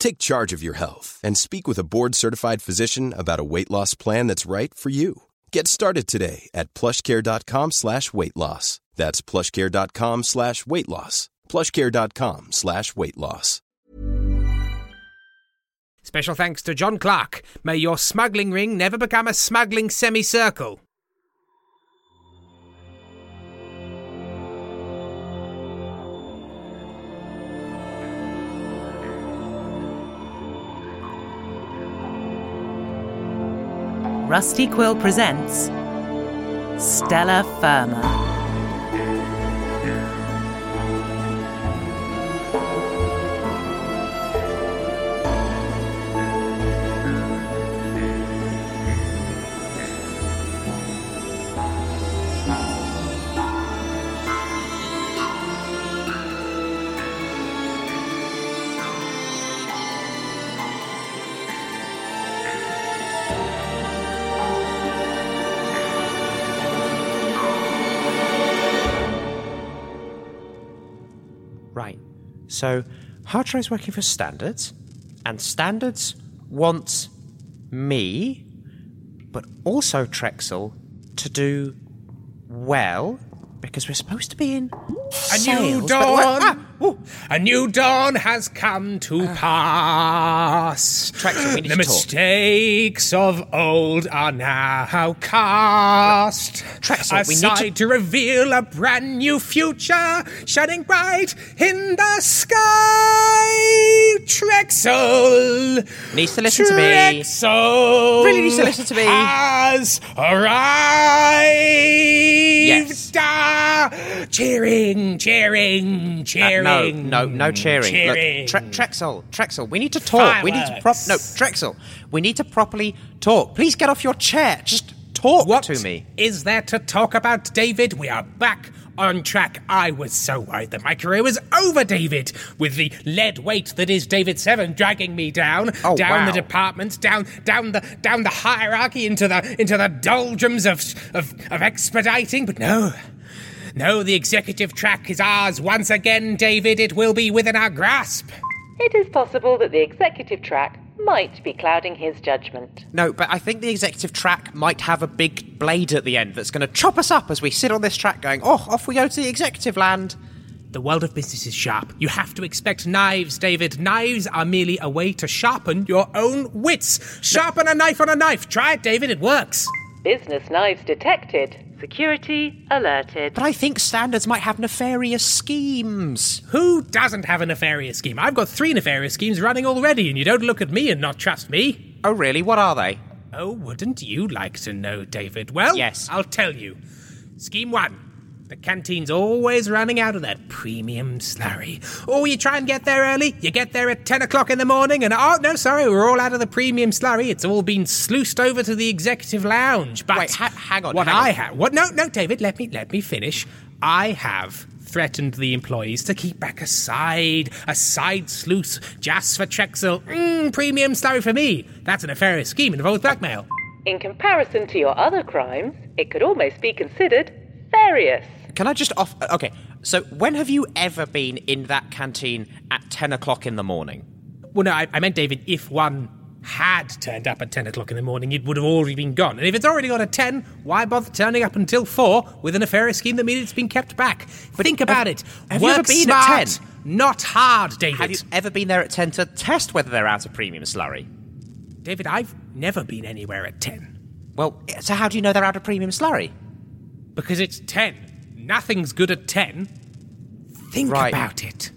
Take charge of your health and speak with a board-certified physician about a weight loss plan that's right for you. Get started today at plushcare.com slash weight loss. That's plushcare.com slash weight loss. plushcare.com slash weight loss. Special thanks to John Clark. May your smuggling ring never become a smuggling semicircle. Rusty Quill presents Stellar Firma. So Hartro's working for Standards, and Standards wants me, but also Trexel to do well because we're supposed to be in A sales, new dawn! A new dawn has come to ah. pass. Trexel, we need the to talk. mistakes of old are now cast. Trexel, a we need to- to reveal a brand new future shining bright in the sky. Trexel Needs to listen to me. Trexel Really needs to listen to me. Has arrived. Ah, cheering, cheering, Uh, cheering. no, no, no cheering. Cheering. Look, Tre- Trexel, Trexel, we need to talk. We need to prop. No, Trexel, we need to properly talk. Please get off your chair. Just talk What to me. is there to talk about, David? We are back on track. I was so worried that my career was over, David, with the lead weight that is David Seven dragging me down, Oh, down wow. the departments, down, down the, down the hierarchy into the, into the doldrums of, of, of expediting. But no. No, the executive track is ours once again, David. It will be within our grasp. It is possible that the executive track might be clouding his judgment. No, but I think the executive track might have a big blade at the end that's going to chop us up as we sit on this track going, oh, off we go to the executive land. The world of business is sharp. You have to expect knives, David. Knives are merely a way to sharpen your own wits. Sharpen a knife on a knife. Try it, David. It works. Business knives detected. Security alerted. But I think standards might have nefarious schemes. Who doesn't have a nefarious scheme? I've got three nefarious schemes running already, and you don't look at me and not trust me. Oh, really? What are they? Oh, wouldn't you like to know, David? Well, Yes. I'll tell you. Scheme one. The canteen's always running out of that premium slurry. Oh, you try and get there early. You get there at 10 o'clock in the morning, and oh, no, sorry, we're all out of the premium slurry. It's all been sluiced over to the executive lounge. But Wait, ha- hang on, What hang I have. What? No, no, David, let me, let me finish. I have threatened the employees to keep back a side, a side sluice just for Trexel. Mm, premium slurry for me. That's a nefarious scheme and involves blackmail. In comparison to your other crimes, it could almost be considered various. Can I just off? Okay, so when have you ever been in that canteen at 10 o'clock in the morning? Well, no, I, I meant, David, if one had turned up at 10 o'clock in the morning, it would have already been gone. And if it's already gone at 10, why bother turning up until 4 with a nefarious scheme that means it's been kept back? Think about it. have you ever been smart, at 10? Not hard, David. Have you ever been there at 10 to test whether they're out of premium slurry? David, I've never been anywhere at 10 Well, so how do you know they're out of premium slurry? because it's 10. Nothing's good at 10. Think Right. about it.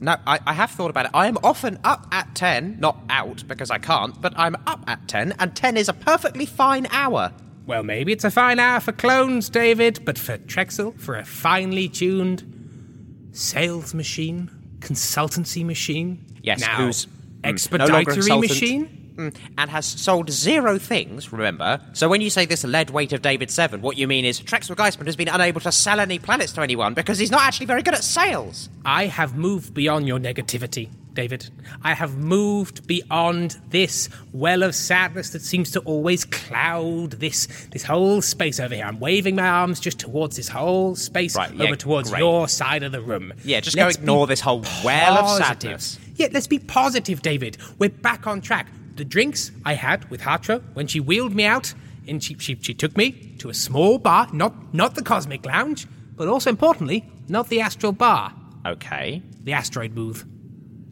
No, I, I have thought about it. I am often up at 10, not out because I can't, but I'm up at 10, and 10 is a perfectly fine hour. Well, maybe it's a fine hour for clones, David, but for Trexel, for a finely tuned sales machine, consultancy machine, Yes, now, who's mm, no expeditory machine. Mm, and has sold zero things, remember? So when you say this lead weight of David Seven, what you mean is Trexel Geistman has been unable to sell any planets to anyone because he's not actually very good at sales. I have moved beyond your negativity, David. I have moved beyond this well of sadness that seems to always cloud this this whole space over here. I'm waving my arms just towards this whole space Right, yeah, over towards great. your side of the room. Yeah, just Let's go ignore this whole well of sadness. Yeah, let's be positive, David. We're back on track. The drinks I had with Hartro when she wheeled me out, and she, she, she took me to a small bar, not not the Cosmic Lounge, but also importantly, not the Astral Bar, Okay. the Asteroid booth.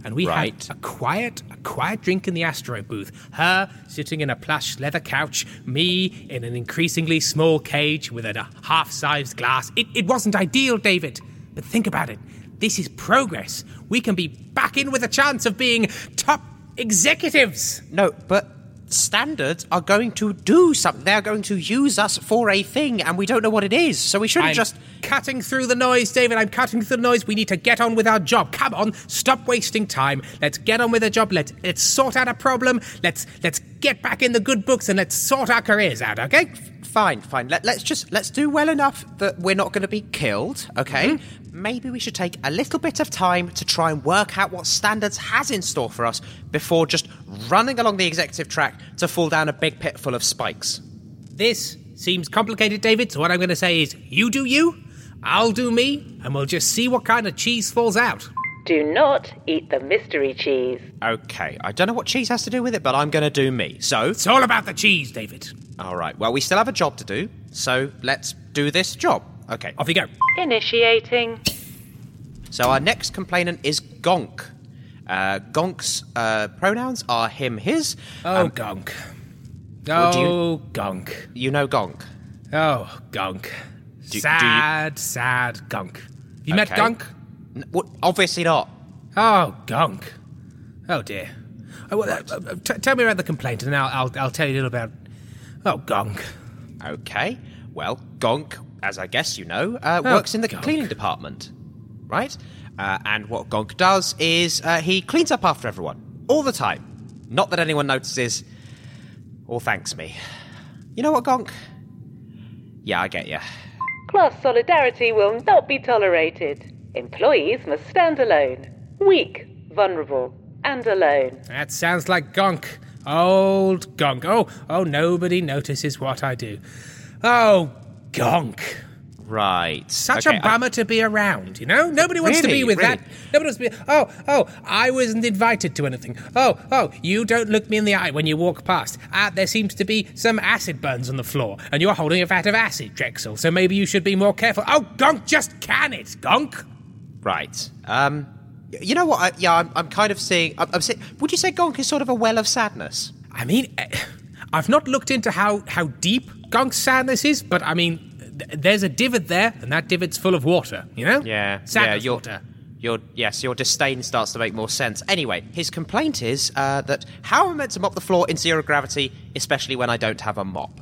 And we Right. had a quiet, a quiet drink in the asteroid booth. Her sitting in a plush leather couch, me in an increasingly small cage with a half-sized glass. It, it wasn't ideal, David. But think about it. This is progress. We can be back in with a chance of being top executives. No, but standards are going to do something. They're going to use us for a thing, and we don't know what it is. So we shouldn't I'm just. cutting through the noise, David. I'm cutting through the noise. We need to get on with our job. Come on, stop wasting time. Let's get on with the job. Let's let's sort out a problem. Let's let's get back in the good books and let's sort our careers out. Okay? Fine, fine. Let, let's just let's do well enough that we're not going to be killed. Okay. Mm-hmm. Maybe we should take a little bit of time to try and work out what standards has in store for us before just running along the executive track to fall down a big pit full of spikes. This seems complicated, David. So what I'm going to say is, you do you, I'll do me, and we'll just see what kind of cheese falls out. Do not eat the mystery cheese. Okay, I don't know what cheese has to do with it, but I'm going to do me. So, It's all about the cheese, David. all right. Well, we still have a job to do, so let's do this job. Okay. Off you go. Initiating. So our next complainant is Gonk. Uh, Gonk's uh, pronouns are him, his. Oh, Um, gunk. Well, do you- Oh, gunk. you know Gonk. Oh, gunk. do you- sad, sad gunk. You met Okay. gunk? N- well, obviously not. Oh, gunk. Oh dear. Oh, well, uh, uh, t- tell me about the complaint, and I'll, I'll I'll tell you a little about. Oh, Gonk. Okay. Well, Gonk, as I guess you know, uh, Oh, works in the Gonk. cleaning department, right? Uh, and what Gonk does is uh, he cleans up after everyone all the time. Not that anyone notices or thanks me. You know what, Gonk? Yeah, I get you. Class solidarity will not be tolerated. Employees must stand alone. Weak, vulnerable, and alone. That sounds like Gonk. Old Gonk. Oh, oh, nobody notices what I do. Oh, Gonk. Right. Such Okay, a I- bummer to be around, you know? Nobody wants to be with Really? that. Nobody wants to be. Oh, oh, I wasn't invited to anything. Oh, oh, you don't look me in the eye when you walk past. Ah, there seems to be some acid burns on the floor, and you're holding a vat of acid, Trexel, so maybe you should be more careful. Oh, Gonk, just can it, Gonk. Right. Um, you know what? I, yeah, I'm, I'm kind of seeing. I'm, I'm seeing. Would you say Gonk is sort of a well of sadness? I mean, eh, I've not looked into how, how deep Gonk's sadness is, but I mean, there's a divot there, and that divot's full of water, you know? Yeah. yeah. Sadness Your, water. your yes, your disdain starts to make more sense. Anyway, his complaint is uh, that how am I meant to mop the floor in zero gravity, especially when I don't have a mop?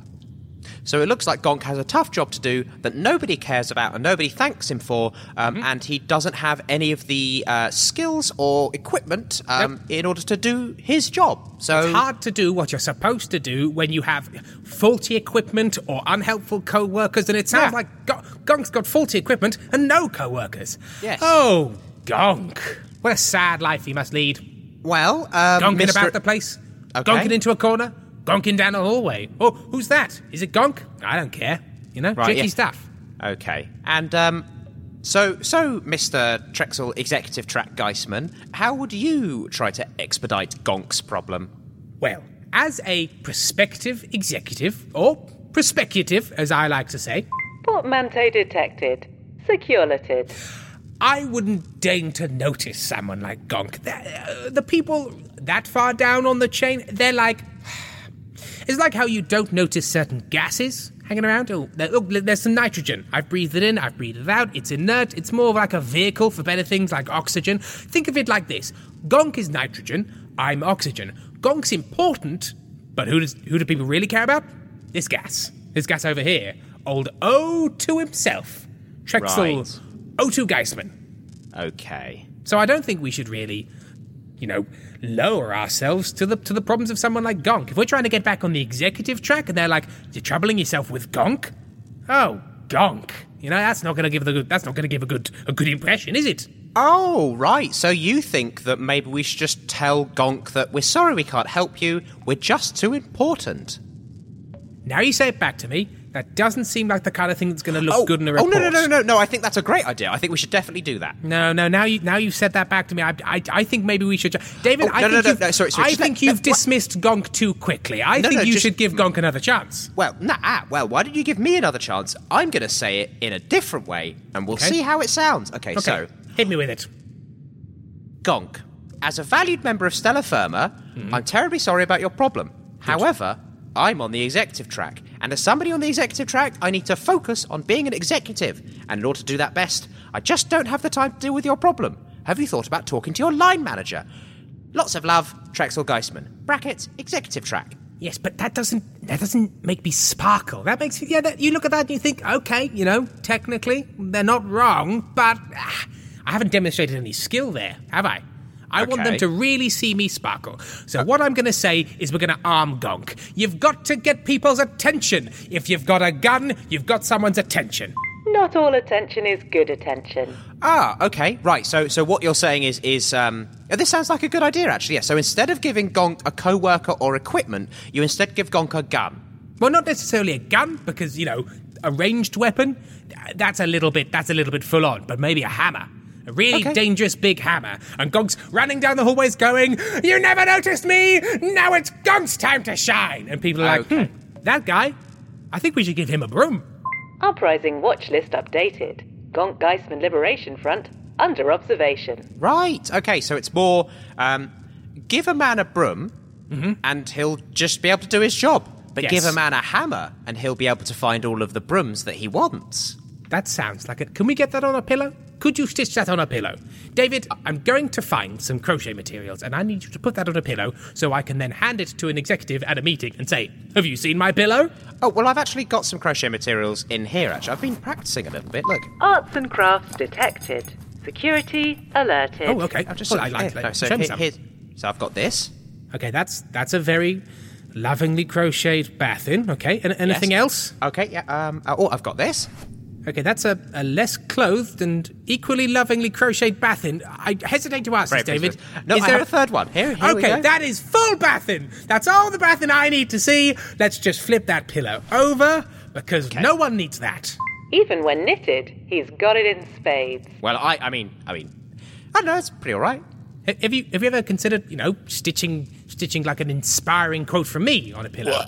So it looks like Gonk has a tough job to do that nobody cares about and nobody thanks him for, um, Mm-hmm. and he doesn't have any of the uh, skills or equipment um, in order to do his job. So It's hard to do what you're supposed to do when you have faulty equipment or unhelpful co-workers, and it sounds Yeah. like Go- Gonk's got faulty equipment and no co-workers. Yes. Oh, Gonk. What a sad life he must lead. well, um, Gonking Mr. about the place. Okay. Gonking into a corner. Gonking down the hallway. Oh, who's that? Is it Gonk? I don't care. You know, Right, tricky yeah. stuff. Okay. And um so so Mr. Trexel Executive Track Geistman, how would you try to expedite Gonk's problem? Well, as a prospective executive, or prospeculative, as I like to say, Portmanteau detected. Securelated. I wouldn't deign to notice someone like Gonk. The, uh, the people that far down on the chain, they're like. It's like how you don't notice certain gases hanging around. Oh, there- oh, look, there's some nitrogen. I've breathed it in, I've breathed it out. It's inert. It's more of like a vehicle for better things like oxygen. Think of it like this Gonk is nitrogen, I'm oxygen. Gonk's important, but who, does, who do people really care about? This gas. This gas over here. Old O2 himself. Trexel Right. O2 Geistman. Okay. So I don't think we should really, you know, lower ourselves to the to the problems of someone like Gonk. If we're trying to get back on the executive track and they're like, "You're troubling yourself with Gonk," oh, Gonk, you know, that's not going to give the good. That's not going to give a good a good impression, is it? Oh, right. So you think that maybe we should just tell Gonk that we're sorry we can't help you, we're just too important. Now you say it back to me. That doesn't seem like the kind of thing that's going to look oh, good in a report. oh no, no, no, no, no! I think that's a great idea. I think we should definitely do that. No, no. Now you now you've said that back to me. I, I, I think maybe we should. David, Oh, I no, think no, you've, no, sorry, sorry, I think let- you've let- what- dismissed Gonk too quickly. I No, think no, you just- should give Gonk another chance. Well, nah, ah, well, why didn't you give me another chance? I'm going to say it in a different way, and we'll Okay. see how it sounds. Okay, Okay, so hit me with it. Gonk, as a valued member of Stellar Firma, Mm-hmm. I'm terribly sorry about your problem. However, I'm on the executive track, and as somebody on the executive track, I need to focus on being an executive. And in order to do that best, I just don't have the time to deal with your problem. Have you thought about talking to your line manager? Lots of love, Trexel Geistman. Brackets, executive track. Yes, but that doesn't that doesn't make me sparkle. That makes yeah. That, you look at that and you think, okay, you know, technically they're not wrong, but ah, I haven't demonstrated any skill there, have I? I want them to really see me sparkle. So what I'm going to say is we're going to arm Gonk. You've got to get people's attention. If you've got a gun, you've got someone's attention. Not all attention is good attention. Ah, okay, right. So, so what you're saying is, is um, oh, this sounds like a good idea, actually. Yeah. So instead of giving Gonk a co-worker or equipment, you instead give Gonk a gun. Well, not necessarily a gun because you know a ranged weapon. That's a little bit. That's a little bit full on. But maybe a hammer. A really Okay. dangerous big hammer. And Gonk's running down the hallways going, You never noticed me! Now it's Gonk's time to shine! And people are Okay. like, Hmm, that guy? I think we should give him a broom. Uprising watch list updated. Gonk Geistman Liberation Front under observation. Right. Okay. So it's more um, give a man a broom, and he'll just be able to do his job. But Yes. give a man a hammer, and he'll be able to find all of the brooms that he wants. That sounds like it. Can we get that on a pillow? Could you stitch that on a pillow? David, I'm going to find some crochet materials and I need you to put that on a pillow so I can then hand it to an executive at a meeting and say, Have you seen my pillow? Oh, well, I've actually got some crochet materials in here, actually. I've been practicing a little bit. Look. Arts and crafts detected. Security alerted. Oh, okay. I've just Well, I like here, that. no, so, Show me here- some. so I've got this. Okay, that's that's a very lovingly crocheted bath in. Okay, and anything Yes. else? Okay, yeah. Um, oh, I've got this. Okay, that's a, a less clothed and equally lovingly crocheted bathin. I hesitate to ask Very this, David. pleased. No, Is I there have a third one. Here, here we okay, go. that is full bathin. That's all the bathin I need to see. Let's just flip that pillow over because no one needs that. Even when knitted, he's got it in spades. Well, I, I mean, I mean, I don't know. It's pretty all right. Have you have you ever considered, you know, stitching stitching like an inspiring quote from me on a pillow?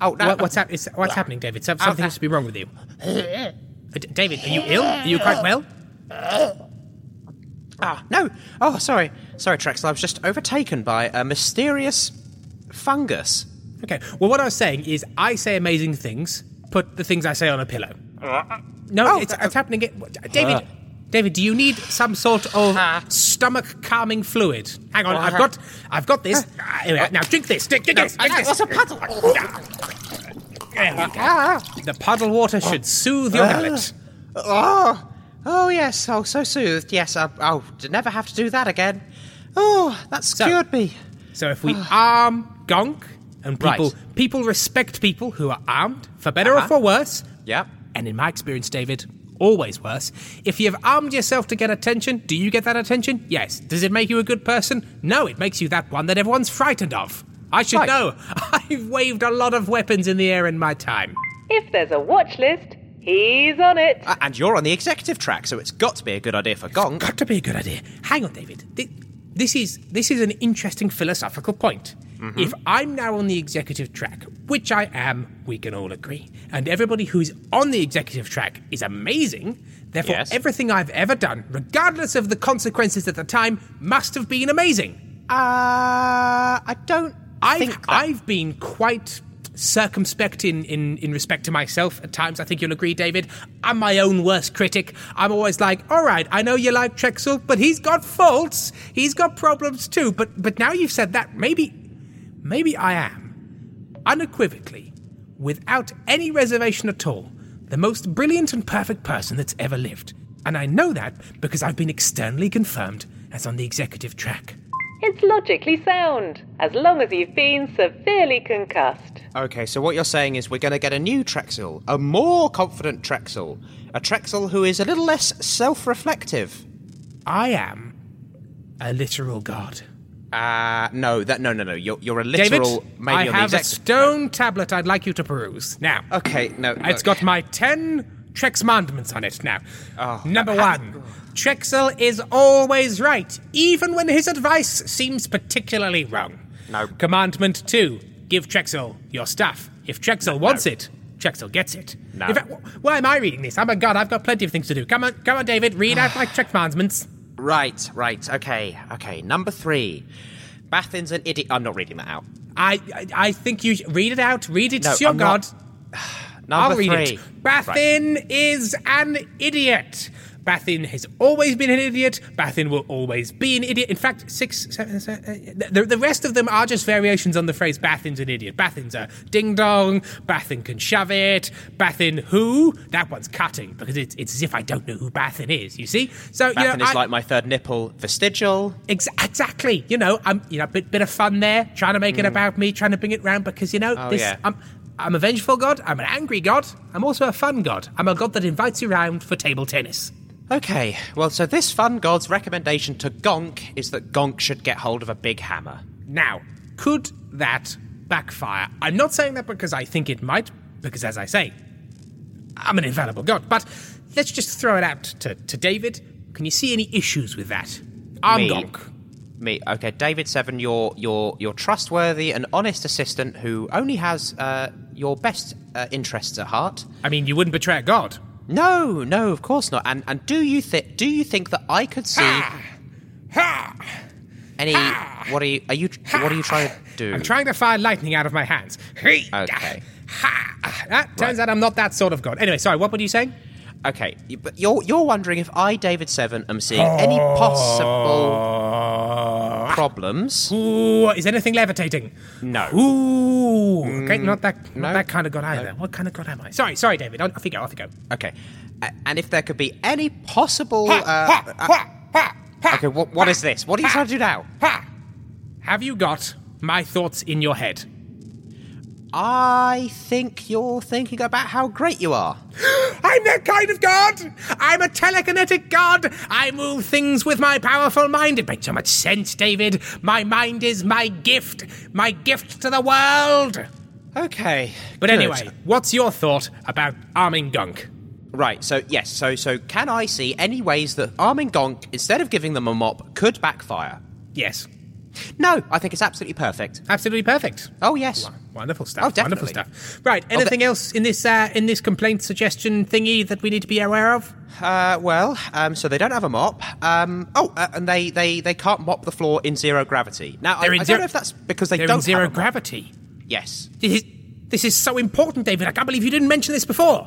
Oh, no. What, what's, hap- is, what's happening, David? Some- Something seems to be wrong with you. Uh, D- David, are you ill? Are you quite well? Ah, no. Oh, sorry. Sorry, Trexel. I was just overtaken by a mysterious fungus. Okay. Well, what I was saying is, I say amazing things. Put the things I say on a pillow. No, Oh, it's, uh, it's happening. It, David, David, do you need some sort of stomach calming fluid? Hang on, I've got, I've got this. Ah, here we now drink this. Drink, drink this. Drink this. What's a puddle? Ah. There we go. Ah. The puddle water should soothe your ah. palate. Oh, oh yes. Oh, so soothed. Yes. I, to never have to do that again. Oh, that's So- cured me. So if we arm Gonk and people Right. people respect people who are armed, for better or Uh-huh. for worse. Yeah. And in my experience, David, always worse. If you've armed yourself to get attention, do you get that attention? Yes. Does it make you a good person? No, it makes you that one that everyone's frightened of. I should Right. know. I've waved a lot of weapons in the air in my time. If there's a watch list, he's on it. Uh, and you're on the executive track, so it's got to be a good idea for Gonk. Got to be a good idea. Hang on, David. This is this is an interesting philosophical point. If I'm now on the executive track, which I am, we can all agree, and everybody who's on the executive track is amazing, therefore Yes. everything I've ever done, regardless of the consequences at the time, must have been amazing. Uh, I don't I've think that- I've been quite circumspect in, in, in respect to myself at times. I think you'll agree, David. I'm my own worst critic. I'm always like, all right, I know you like Trexel, but he's got faults. He's got problems too. But but now you've said that, maybe maybe I am unequivocally, without any reservation at all, the most brilliant and perfect person that's ever lived. And I know that because I've been externally confirmed as on the executive track. It's logically sound, as long as you've been severely concussed. Okay, so what you're saying is we're going to get a new Trexel, a more confident Trexel, a Trexel who is a little less self-reflective. I am a literal god. Uh no, that no, no, no. You're you're a David, literal. maybe I on the have a stone tablet I'd like you to peruse. Now, Okay, no. it's look. got my ten Trex commandments on it. Now, Oh, number one, Trexel is always right, even when his advice seems particularly wrong. No. Commandment two, give Trexel your stuff. If Trexel wants it, Trexel gets it. No. In fact, why am I reading this? I'm a god. I've got plenty of things to do. Come on, come on, David. Read out my Trex commandments. Right, right. Okay, okay. Number three. Bathin's an idiot. I'm not reading that out. I, I, I think you read it out. Read it No, your god. Number I'll read three. it. Bathin is an idiot. Bathin has always been an idiot. Bathin will always be an idiot. In fact, six, seven, seven, uh, the, the rest of them are just variations on the phrase Bathin's an idiot. Bathin's a ding dong. Bathin can shove it. Bathin who? That one's cutting because it's, it's as if I don't know who Bathin is, you see? So, you know, Bathin is I- like my third nipple. Vestigial. Ex- exactly. You know, I'm you know a bit, bit of fun there, trying to make it about me, trying to bring it round because you know Hmm. Oh, this. yeah. I'm I'm a vengeful god. I'm an angry god. I'm also a fun god. I'm a god that invites you round for table tennis. Okay, well, so this fun god's recommendation to Gonk is that Gonk should get hold of a big hammer. Now, could that backfire? I'm not saying that because I think it might, because as I say, I'm an infallible god. But let's just throw it out to, to David. Can you see any issues with that? I'm Me. Gonk. Me, okay, David Seven, your your your trustworthy and honest assistant who only has uh, your best uh, interests at heart. I mean, you wouldn't betray a god. No, no, of course not. And and do you think do you think that I could see Ha! any? What are you? Are you? What are you trying to do? I'm trying to fire lightning out of my hands. Okay. Ha! Turns out I'm not that sort of god. Anyway, sorry, what were you saying? Okay, but you're you're wondering if I, David Seven, am seeing any possible oh. Problems? Ooh, is anything levitating? No. Ooh, okay, not that, not no. that kind of god either. What kind of god am I? Sorry, sorry, David. Off you go. Off you go. Okay, A- and if there could be any possible. Uh, uh, okay, what what is this? What are you trying to do now? Ha! Have you got my thoughts in your head? I think you're thinking about how great you are. I'm that kind of god. I'm a telekinetic god. I move things with my powerful mind. It makes so much sense, David. My mind is my gift, my gift to the world. Okay, But good. anyway, what's your thought about arming Gonk? Right, so yes, so so can I see any ways that arming Gonk, instead of giving them a mop, could backfire? Yes, No, I think it's absolutely perfect. absolutely perfect. Oh yes. Wonderful stuff. Oh, definitely. Wonderful stuff. Right. Anything else in this uh, in this complaint suggestion thingy that we need to be aware of? Uh, well, um, so they don't have a mop. Um, oh, uh, and they, they, they can't mop the floor in zero gravity. Now, I, in I zero- don't know if that's because they They're don't in zero have a mop. gravity. Yes. This is, this is so important, David. I can't believe you didn't mention this before.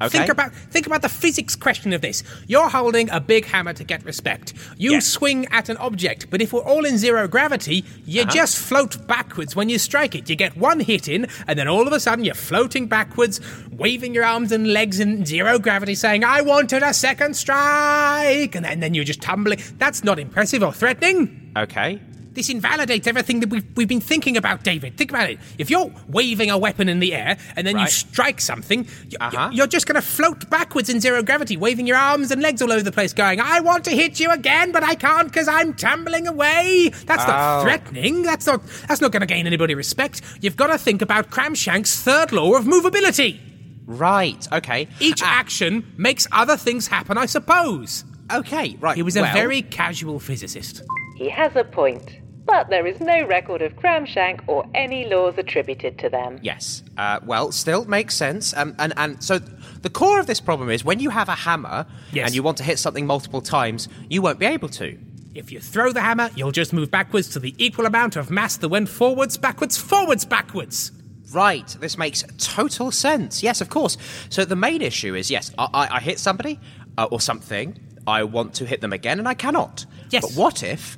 Okay. Think about think about the physics question of this. You're holding a big hammer to get respect. You Yes. swing at an object, but if we're all in zero gravity, you Uh-huh. just float backwards when you strike it. You get one hit in, and then all of a sudden you're floating backwards, waving your arms and legs in zero gravity, saying, "I wanted a second strike," and then, and then you're just tumbling. That's not impressive or threatening. Okay. This invalidates everything that we've, we've been thinking about, David. Think about it. If you're waving a weapon in the air and then you strike something, y- y- Uh-huh. you're just going to float backwards in zero gravity, waving your arms and legs all over the place, going, I want to hit you again, but I can't because I'm tumbling away. That's not Oh. threatening. That's not, that's not going to gain anybody respect. You've got to think about Cramshank's third law of movability. Right. Okay. Each Ah, action makes other things happen, I suppose. Okay. Right. He was a well, very casual physicist. He has a point, but there is no record of Cramshank or any laws attributed to them. Yes. Uh, well, still makes sense. Um, and and so the core of this problem is when you have a hammer Yes. and you want to hit something multiple times, you won't be able to. If you throw the hammer, you'll just move backwards to the equal amount of mass that went forwards, backwards, forwards, backwards. Right, this makes total sense. Yes, of course. So the main issue is yes, I, I, I hit somebody uh, or something. I want to hit them again, and I cannot. Yes. But what if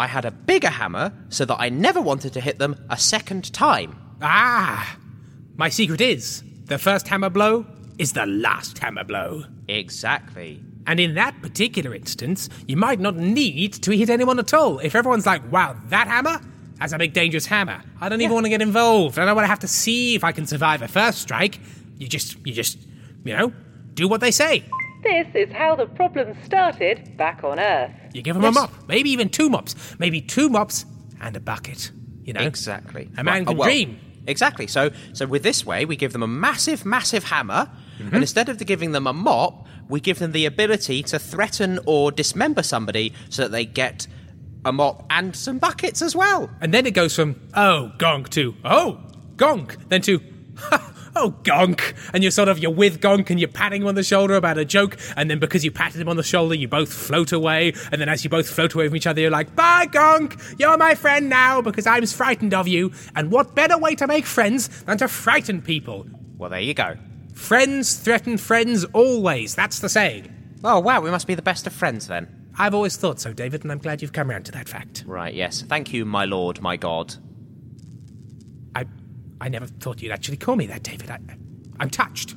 I had a bigger hammer so that I never wanted to hit them a second time? Ah! My secret is the first hammer blow is the last hammer blow. Exactly. And in that particular instance, you might not need to hit anyone at all. If everyone's like, wow, that hammer? That's a big dangerous hammer. I don't even want to get involved. I don't want to have to see if I can survive a first strike. You just, you just, you know, do what they say. This is how the problem started back on Earth. You give them a mop, maybe even two mops, maybe two mops and a bucket. You know, Exactly. A man Right, can oh, well, dream. Exactly. So, so with this way, we give them a massive, massive hammer, Mm-hmm. and instead of giving them a mop, we give them the ability to threaten or dismember somebody so that they get a mop and some buckets as well. And then it goes from, oh, gonk to, oh, gonk, then to, oh, gonk. And you're sort of, you're with gonk and you're patting him on the shoulder about a joke. And then because you patted him on the shoulder, you both float away. And then as you both float away from each other, you're like, bye, gonk. You're my friend now because I'm frightened of you. And what better way to make friends than to frighten people? Well, there you go. Friends threaten friends always. That's the saying. Oh, wow, we must be the best of friends then. I've always thought so, David, and I'm glad you've come round to that fact. Right, yes. Thank you, my lord, my god. I, I never thought you'd actually call me that, David. I, I'm touched.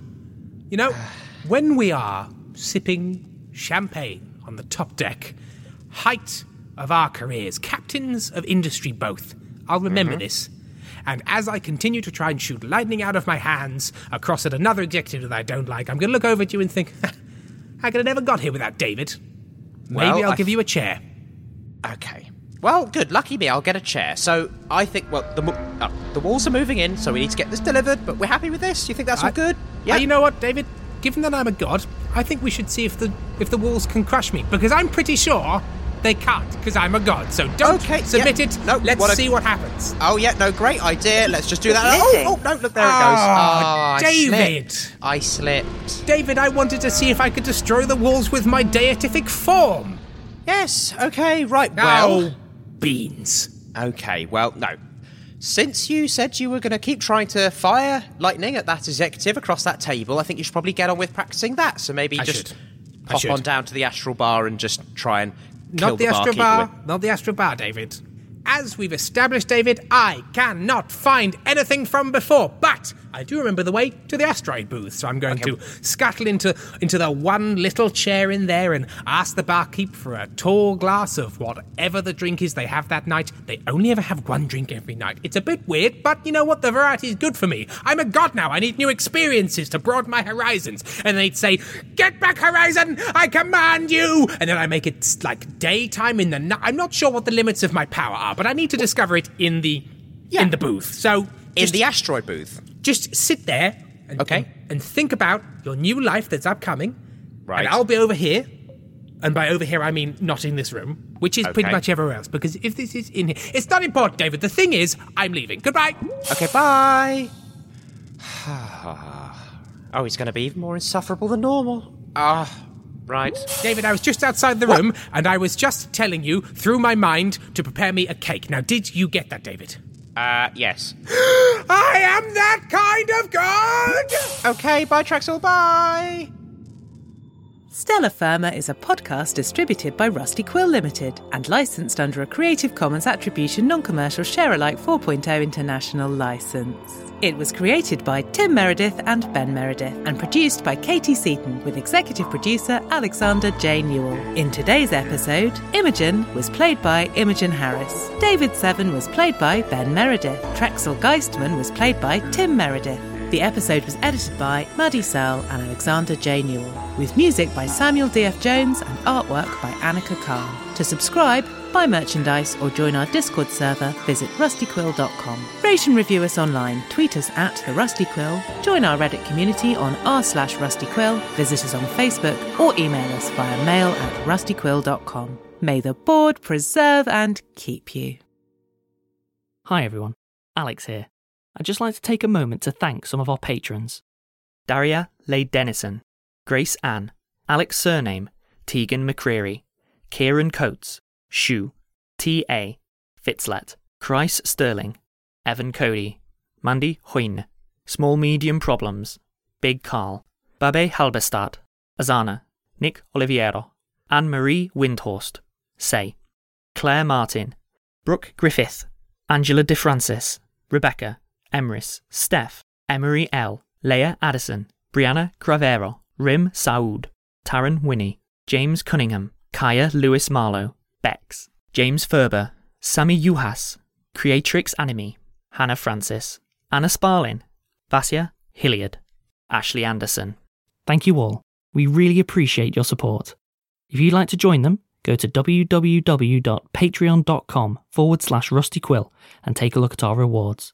You know, when we are sipping champagne on the top deck, height of our careers, captains of industry both, I'll remember mm-hmm. this. And as I continue to try and shoot lightning out of my hands across at another executive that I don't like, I'm going to look over at you and think, I could have never got here without David. Maybe Well, I'll I give you a chair. Okay. Well, good. Lucky me, I'll get a chair. So I think, well, the, mo- uh, the walls are moving in, so we need to get this delivered, but we're happy with this? You think that's all I- good? Uh, you know what, David? Given that I'm a god, I think we should see if the if the walls can crush me because I'm pretty sure they can't because I'm a god. So don't Okay, submit yeah. it. No, let's what a- see what happens. Oh, yeah, no, great idea. Let's just do that. Oh, oh, no, look, there it goes. Oh, I David. slipped. I slipped. David, I wanted to see if I could destroy the walls with my deific form. Yes, okay, right, well. Beans. Okay, well, no. Since you said you were going to keep trying to fire lightning at that executive across that table, I think you should probably get on with practicing that. So maybe I just should. I pop should. on down to the astral bar and just try and kill Not the, Astro barkeeper Bar. with- Not the Astral Bar, David. As we've established, David, I cannot find anything from before, but I do remember the way to the asteroid booth, so I'm going to scuttle into into the one little chair in there and ask the barkeep for a tall glass of whatever the drink is they have that night. They only ever have one drink every night. It's a bit weird, but you know what? The variety is good for me. I'm a god now. I need new experiences to broaden my horizons. And they'd say, "Get back, Horizon! I command you!" And then I make it like daytime in the night. I'm not sure what the limits of my power are, but I need to discover it in the in the booth. So in the asteroid booth. just sit there and, Okay. and, and think about your new life that's upcoming. Right. And I'll be over here. And by over here, I mean not in this room, which is pretty much everywhere else. Because if this is in here, it's not important, David. The thing is, I'm leaving. Goodbye. Okay, bye. oh, he's going to be even more insufferable than normal. Ah, right. David, I was just outside the room, and I was just telling you through my mind to prepare me a cake. Now, did you get that, David? Uh, yes. I am that kind of god! Okay, bye, Trexel, bye. Stellar Firma is a podcast distributed by Rusty Quill Limited and licensed under a Creative Commons Attribution Non Commercial Share Alike 4.0 International License. It was created by Tim Meredith and Ben Meredith and produced by Katie Seaton with executive producer Alexander J. Newell. In today's episode, Imogen was played by Imogen Harris. David Seven was played by Ben Meredith. Trexel Geistman was played by Tim Meredith. The episode was edited by Maddie Searle and Alexander J. Newell, with music by Samuel D.F. Jones and artwork by Annika Khan. To subscribe, buy merchandise, or join our Discord server, visit rustyquill.com. Rate and review us online, tweet us at The Rusty Quill, join our Reddit community on r slash rustyquill, visit us on Facebook, or email us via mail at rustyquill.com. May the board preserve and keep you. Hi everyone, Alex here. I'd just like to take a moment to thank some of our patrons Daria Leigh Dennison, Grace Ann, Alex Surname, Tegan McCreary, Kieran Coates, Shu, T.A., Fitzlet, Chris Sterling, Evan Cody, Mandy Hoyne, Small Medium Problems, Big Carl, Babe Halberstadt, Azana, Nick Oliviero, Anne Marie Windhorst, Say, Claire Martin, Brooke Griffith, Angela DeFrancis, Rebecca, Emrys, Steph, Emery L, Leah Addison, Brianna Cravero, Rim Saud, Taryn Winnie, James Cunningham, Kaya Lewis Marlowe, Bex, James Ferber, Sammy Yuhas, Creatrix Anime, Hannah Francis, Anna Sparlin, Vasya Hilliard, Ashley Anderson. Thank you all. We really appreciate your support. If you'd like to join them, go to www.patreon.com forward slash rustyquill and take a look at our rewards.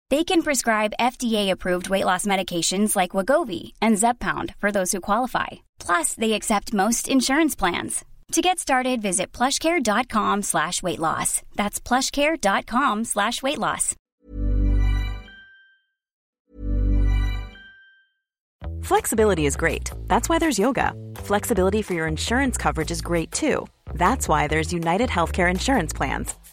They can prescribe FDA-approved weight loss medications like Wegovy and Zepbound for those who qualify. Plus, they accept most insurance plans. To get started, visit plushcare.com slash weight loss. That's plushcare.com slash weight loss. Flexibility is great. That's why there's yoga. Flexibility for your insurance coverage is great too. That's why there's United Healthcare Insurance Plans.